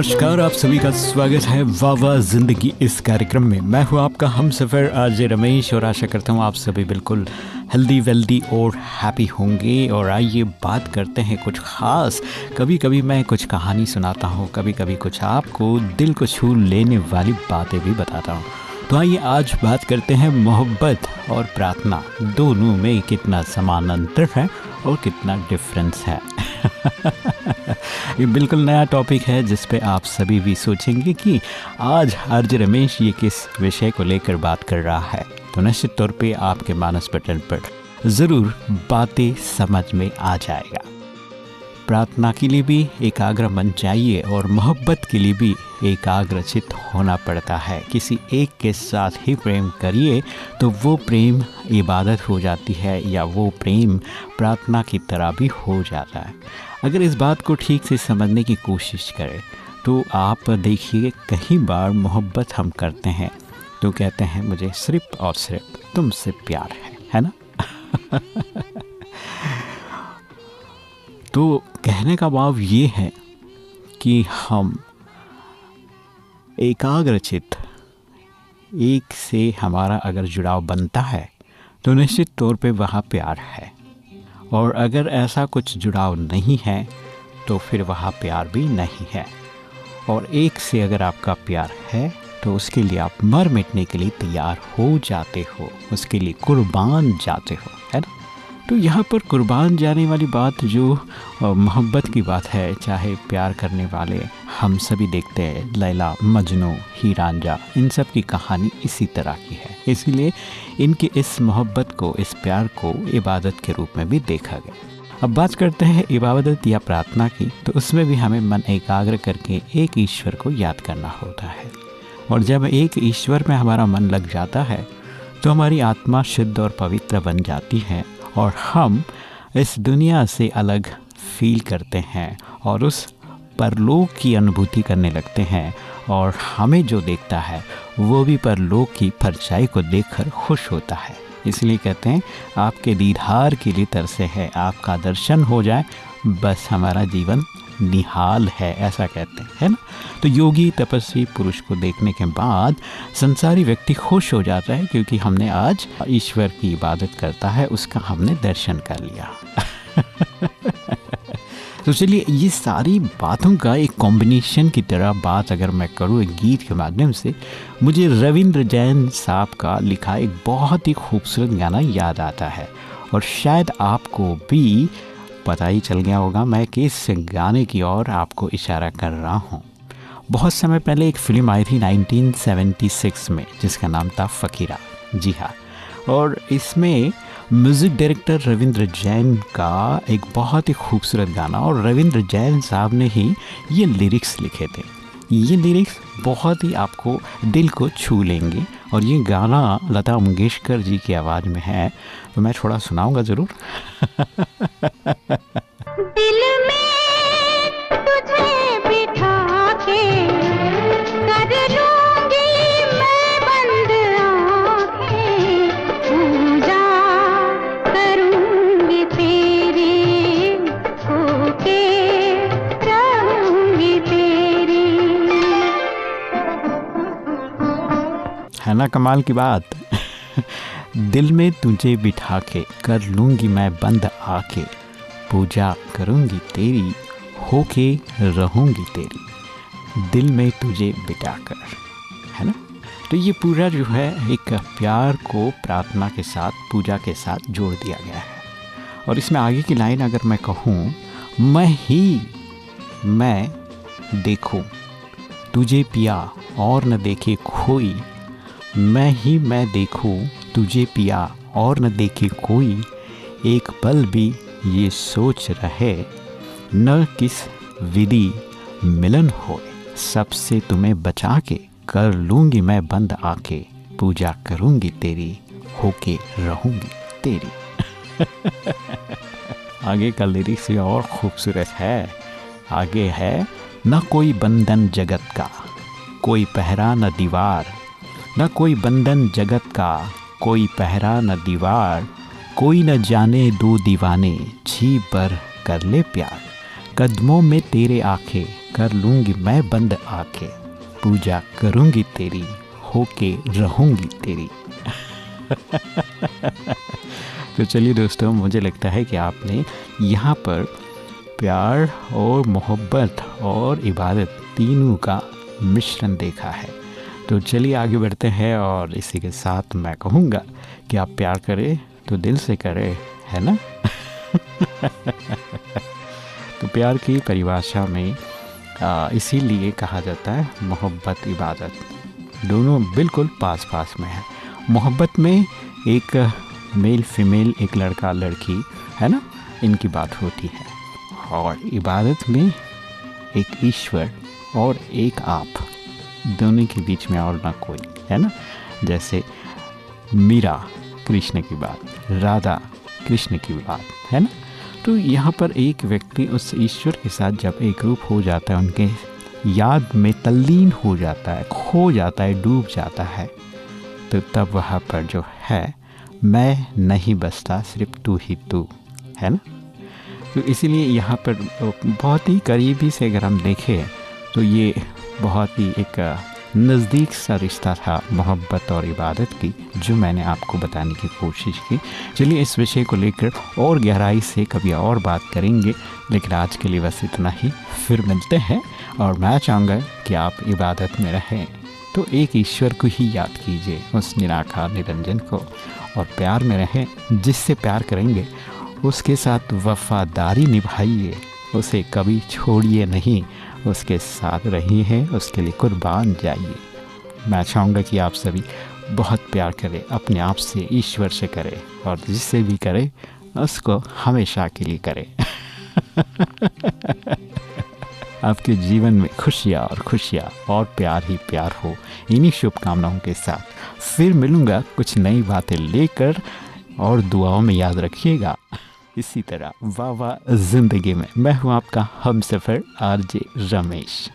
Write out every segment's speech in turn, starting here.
नमस्कार, आप सभी का स्वागत है वाह वाह ज़िंदगी इस कार्यक्रम में। मैं हूँ आपका हम सफ़र आज रमेश और आशा करता हूँ आप सभी बिल्कुल हेल्दी वेल्दी और हैप्पी होंगे। और आइए बात करते हैं कुछ ख़ास। कभी कभी मैं कुछ कहानी सुनाता हूँ कभी कभी कुछ आपको दिल को छू लेने वाली बातें भी बताता हूँ। तो आइए आज बात करते हैं मोहब्बत और प्रार्थना। दोनों में कितना समान अंतर है और कितना डिफरेंस है। ये बिल्कुल नया टॉपिक है जिस पे आप सभी भी सोचेंगे कि आज आर्ज रमेश ये किस विषय को लेकर बात कर रहा है। तो निश्चित तौर पे आपके मानस पटल पर ज़रूर बातें समझ में आ जाएगा। प्रार्थना के लिए भी, एकाग्र मन चाहिए और मोहब्बत के लिए भी एकाग्रचित होना पड़ता है। किसी एक के साथ ही प्रेम करिए तो वो प्रेम इबादत हो जाती है या वो प्रेम प्रार्थना की तरह भी हो जाता है। अगर इस बात को ठीक से समझने की कोशिश करें तो आप देखिए कई बार मोहब्बत हम करते हैं तो कहते हैं, मुझे सिर्फ़ और सिर्फ़ तुमसे प्यार है। है ना? तो कहने का भाव ये है कि हम एकाग्रचित, एक से हमारा अगर जुड़ाव बनता है तो निश्चित तौर पे वहाँ प्यार है। और अगर ऐसा कुछ जुड़ाव नहीं है तो फिर वहाँ प्यार भी नहीं है। और एक से अगर आपका प्यार है तो उसके लिए आप मर मिटने के लिए तैयार हो जाते हो, उसके लिए कुर्बान जाते हो, है ना? तो यहाँ पर कुर्बान जाने वाली बात जो मोहब्बत की बात है, चाहे प्यार करने वाले, हम सभी देखते हैं, लैला, मजनू ही रांझा इन सब की कहानी इसी तरह की है। इसीलिए इनकी इस मोहब्बत को, इस प्यार को इबादत के रूप में भी देखा गया। अब बात करते हैं इबादत या प्रार्थना की तो उसमें भी हमें मन एकाग्र करके एक ईश्वर को याद करना होता है। और जब एक ईश्वर में हमारा मन लग जाता है तो हमारी आत्मा शुद्ध और पवित्र बन जाती है और हम इस दुनिया से अलग फील करते हैं और उस परलोक की अनुभूति करने लगते हैं और हमें जो देखता है, वो भी परलोक की परछाई को देखकर खुश होता है। इसलिए कहते हैं, आपके दीदार के लिए तरसे है, आपका दर्शन हो जाए, बस हमारा जीवन निहाल है, ऐसा कहते हैं, है ना? तो योगी तपस्वी पुरुष को देखने के बाद संसारी व्यक्ति खुश हो जाता है क्योंकि हमने आज ईश्वर की इबादत करता है, उसका हमने दर्शन कर लिया। तो चलिए, ये सारी बातों का एक कॉम्बिनेशन की तरह बात अगर मैं करूँ एक गीत के माध्यम से, मुझे रविंद्र जैन साहब का लिखा एक बहुत ही खूबसूरत गाना याद आता है। और शायद आपको भी पता ही चल गया होगा मैं किस गाने की ओर आपको इशारा कर रहा हूँ। बहुत समय पहले एक फ़िल्म आई थी 1976 में, जिसका नाम था फ़कीरा। जी हाँ और इसमें म्यूज़िक डायरेक्टर रविंद्र जैन का एक बहुत ही खूबसूरत गाना, और रविंद्र जैन साहब ने ही ये लिरिक्स लिखे थे। ये लिरिक्स बहुत ही आपको दिल को छू लेंगे, और ये गाना लता मंगेशकर जी की आवाज़ में है तो मैं थोड़ा सुनाऊँगा ज़रूर। दिल में तुझे बिठा के कर लूँगी मैं बंद जा करूँगी तेरी होके जाऊँगी तेरी। है ना कमाल की बात। दिल में तुझे बिठा के कर लूँगी मैं बंद आके। पूजा करूँगी तेरी, होके रहूँगी तेरी। दिल में तुझे बिठा कर है ना? तो ये पूरा जो है, एक प्यार को प्रार्थना के साथ, पूजा के साथ जोड़ दिया गया है। और इसमें आगे की लाइन अगर मैं कहूँ, मैं ही, मैं देखूँ, तुझे पिया और न देखे खोई मैं ही मैं देखूँ, तुझे पिया और न देखे कोई। एक पल भी ये सोच रहे, न किस विधि मिलन हो सबसे तुम्हें बचा के कर लूँगी मैं बंद आके पूजा करूँगी तेरी, होके रहूँगी तेरी। आगे का लिरिक्स और खूबसूरत है। आगे है, न कोई बंधन जगत का, कोई पहरा न दीवार। न कोई बंधन जगत का, कोई पहरा न दीवार, कोई न जाने दो दीवाने, छी पर कर ले प्यार। कदमों में तेरे आखे, कर लूँगी मैं बंद आके पूजा करूँगी तेरी, होके रहूँगी तेरी। तो चलिए दोस्तों, मुझे लगता है कि आपने यहाँ पर प्यार और मोहब्बत और इबादत तीनों का मिश्रण देखा है। तो चलिए आगे बढ़ते हैं और इसी के साथ मैं कहूँगा कि आप प्यार करें तो दिल से करें, है ना? तो प्यार की परिभाषा में इसीलिए कहा जाता है मोहब्बत, इबादत। दोनों बिल्कुल पास पास में है। मोहब्बत में एक मेल फीमेल, एक लड़का, लड़की, है ना? इनकी बात होती है। और इबादत में एक ईश्वर और एक आप। दोनों के बीच में और ना कोई, है ना? जैसे मीरा कृष्ण की बात, राधा कृष्ण की बात, है ना? तो यहाँ पर एक व्यक्ति उस ईश्वर के साथ जब एक रूप हो जाता है, उनके याद में तल्लीन हो जाता है, खो जाता है, डूब जाता है तो तब वहाँ पर जो है, मैं नहीं बसता, सिर्फ़ तू ही तू, है ना? तो इसीलिए यहाँ पर बहुत ही करीबी से अगर हम देखें तो ये बहुत ही एक नज़दीक सा रिश्ता था मोहब्बत और इबादत की, जो मैंने आपको बताने की कोशिश की। चलिए इस विषय को लेकर और गहराई से कभी और बात करेंगे, लेकिन आज के लिए बस इतना ही। फिर मिलते हैं और मैं चाहूँगा कि आप इबादत में रहें। तो एक ईश्वर को ही याद कीजिए उस निराकार निरंजन को और प्यार में रहें, जिससे प्यार करेंगे, उसके साथ वफादारी निभाइए। उसे कभी छोड़िए नहीं। उसके साथ रही हैं, उसके लिए कुर्बान जाइए। मैं चाहूँगा कि आप सभी बहुत प्यार करें, अपने आप से ईश्वर से करें और जिससे भी करें, उसको हमेशा के लिए करें। आपके जीवन में खुशियाँ और खुशियाँ और प्यार ही प्यार हो। इन्हीं शुभकामनाओं के साथ फिर मिलूँगा कुछ नई बातें लेकर और दुआओं में याद रखिएगा। इसी तरह वाह वाह ज़िंदगी में। मैं हूँ आपका हम सफ़र आर जे रमेश।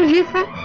तुझको